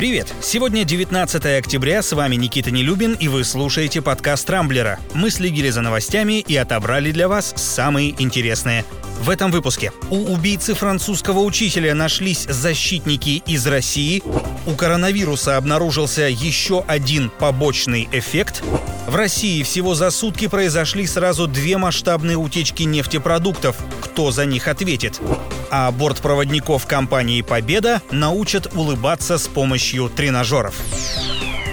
Привет! Сегодня 19 октября, с вами Никита Нелюбин, и вы слушаете подкаст «Рамблера». Мы следили за новостями и отобрали для вас самые интересные. В этом выпуске у убийцы французского учителя нашлись защитники из России, у коронавируса обнаружился еще один побочный эффект, в России всего за сутки произошли сразу две масштабные утечки нефтепродуктов. Кто за них ответит? А бортпроводников компании «Победа» научат улыбаться с помощью тренажеров.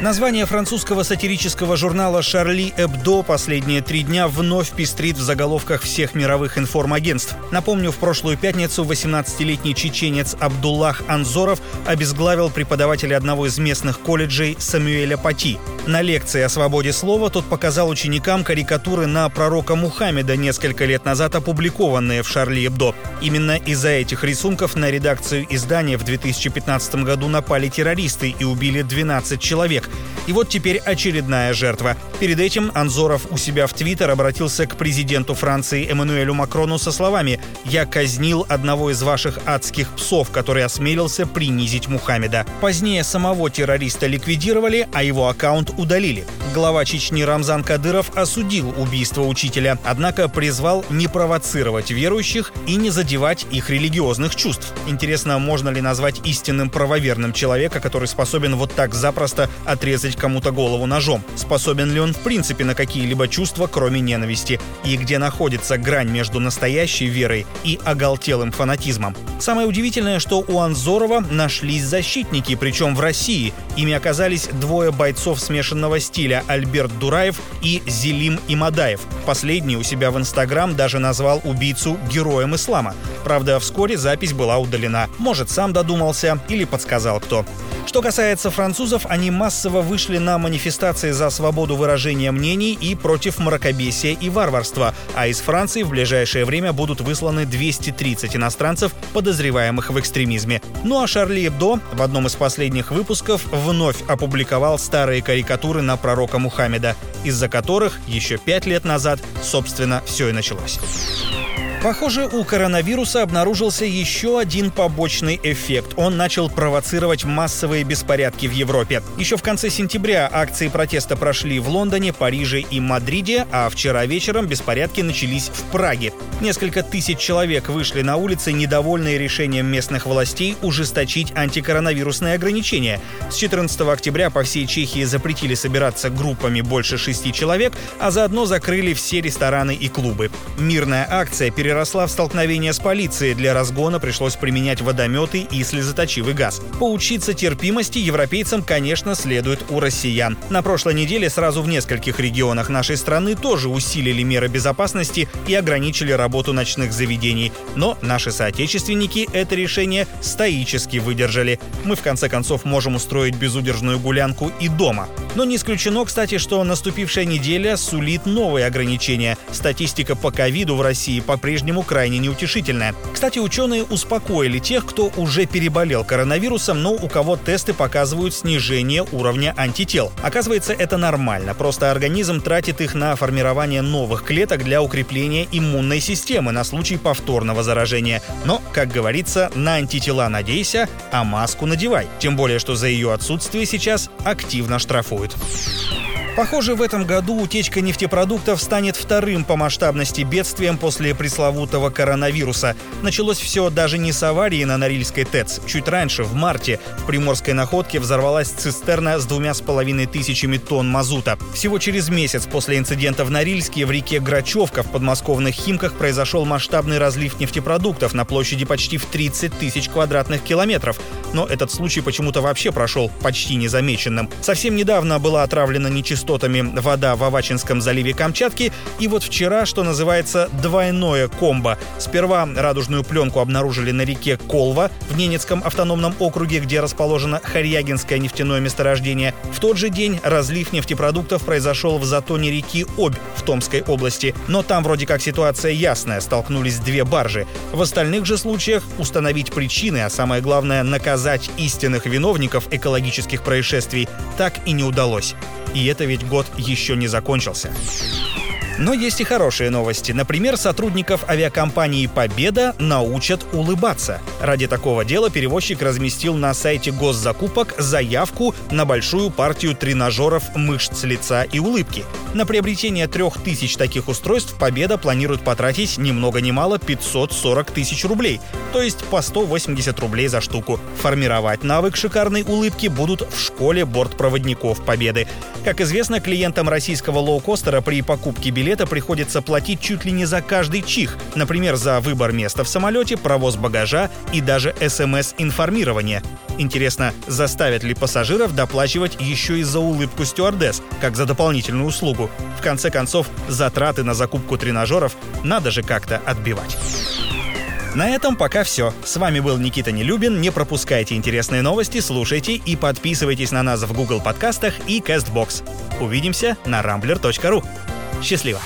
Название французского сатирического журнала «Шарли Эбдо» последние три дня вновь пестрит в заголовках всех мировых информагентств. Напомню, в прошлую пятницу 18-летний чеченец Абдуллах Анзоров обезглавил преподавателя одного из местных колледжей Самуэля Пати. На лекции о свободе слова тот показал ученикам карикатуры на пророка Мухаммеда, несколько лет назад опубликованные в «Шарли Эбдо». Именно из-за этих рисунков на редакцию издания в 2015 году напали террористы и убили 12 человек. И вот теперь очередная жертва. Перед этим Анзоров у себя в Твиттер обратился к президенту Франции Эммануэлю Макрону со словами «Я казнил одного из ваших адских псов, который осмелился принизить Мухаммеда». Позднее самого террориста ликвидировали, а его аккаунт удалили. Глава Чечни Рамзан Кадыров осудил убийство учителя, однако призвал не провоцировать верующих и не задевать их религиозных чувств. Интересно, можно ли назвать истинным правоверным человека, который способен вот так запросто отрезать кому-то голову ножом? Способен ли он в принципе на какие-либо чувства, кроме ненависти? И где находится грань между настоящей верой и оголтелым фанатизмом? Самое удивительное, что у Анзорова нашлись защитники, причем в России. Ими оказались двое бойцов смешанного стиля Альберт Дураев и Зелим Имадаев. Последний у себя в Инстаграм даже назвал убийцу героем ислама. Правда, вскоре запись была удалена. Может, сам додумался или подсказал кто. Что касается французов, они массово вышли на манифестации за свободу выражения мнений и против мракобесия и варварства, а из Франции в ближайшее время будут высланы 230 иностранцев, подозреваемых в экстремизме. Ну а Шарли Эбдо в одном из последних выпусков вновь опубликовал старые карикатуры на пророка Мухаммеда, из-за которых еще пять лет назад, собственно, все и началось. Похоже, у коронавируса обнаружился еще один побочный эффект. Он начал провоцировать массовые беспорядки в Европе. Еще в конце сентября акции протеста прошли в Лондоне, Париже и Мадриде, а вчера вечером беспорядки начались в Праге. Несколько тысяч человек вышли на улицы, недовольные решением местных властей ужесточить антикоронавирусные ограничения. С 14 октября по всей Чехии запретили собираться группами больше шести человек, а заодно закрыли все рестораны и клубы. Мирная акция переросла переросла в столкновение с полицией. Для разгона пришлось применять водометы и слезоточивый газ. Поучиться терпимости европейцам, конечно, следует у россиян. На прошлой неделе сразу в нескольких регионах нашей страны тоже усилили меры безопасности и ограничили работу ночных заведений. Но наши соотечественники это решение стоически выдержали. Мы в конце концов можем устроить безудержную гулянку и дома. Но не исключено, кстати, что наступившая неделя сулит новые ограничения. Статистика по ковиду в России по-прежнему по-прежнему крайне неутешительная. Кстати, ученые успокоили тех, кто уже переболел коронавирусом, но у кого тесты показывают снижение уровня антител. Оказывается, это нормально, просто организм тратит их на формирование новых клеток для укрепления иммунной системы на случай повторного заражения. Но, как говорится, на антитела надейся, а маску надевай. Тем более, что за ее отсутствие сейчас активно штрафуют. Похоже, в этом году утечка нефтепродуктов станет вторым по масштабности бедствием после пресловутого коронавируса. Началось все даже не с аварии на Норильской ТЭЦ. Чуть раньше, в марте, в Приморской находке взорвалась цистерна с двумя с половиной тысячами тонн мазута. Всего через месяц после инцидента в Норильске в реке Грачевка в подмосковных Химках произошел масштабный разлив нефтепродуктов на площади почти в 30 тысяч квадратных километров. Но этот случай почему-то вообще прошел почти незамеченным. Совсем недавно была отравлена нечистотная частотами вода в Авачинском заливе Камчатки. И вот вчера, что называется, двойное комбо. Сперва радужную пленку обнаружили на реке Колва в Ненецком автономном округе, где расположено Харьягинское нефтяное месторождение. В тот же день разлив нефтепродуктов произошел в затоне реки Обь в Томской области. Но там вроде как ситуация ясная, столкнулись две баржи. В остальных же случаях установить причины, а самое главное наказать истинных виновников экологических происшествий так и не удалось. И это ведь год еще не закончился. Но есть и хорошие новости. Например, сотрудников авиакомпании «Победа» научат улыбаться. Ради такого дела перевозчик разместил на сайте госзакупок заявку на большую партию тренажеров мышц лица и улыбки. На приобретение трех тысяч таких устройств «Победа» планирует потратить ни много ни мало 540 тысяч рублей, то есть по 180 рублей за штуку. Формировать навык шикарной улыбки будут в школе бортпроводников «Победы». Как известно, клиентам российского лоукостера при покупке билета приходится платить чуть ли не за каждый чих, например, за выбор места в самолете, провоз багажа и даже СМС-информирование. Интересно, заставят ли пассажиров доплачивать еще и за улыбку стюардесс, как за дополнительную услугу? В конце концов, затраты на закупку тренажеров надо же как-то отбивать. На этом пока все. С вами был Никита Нелюбин. Не пропускайте интересные новости, слушайте и подписывайтесь на нас в Google подкастах и CastBox. Увидимся на rambler.ru. Счастливо!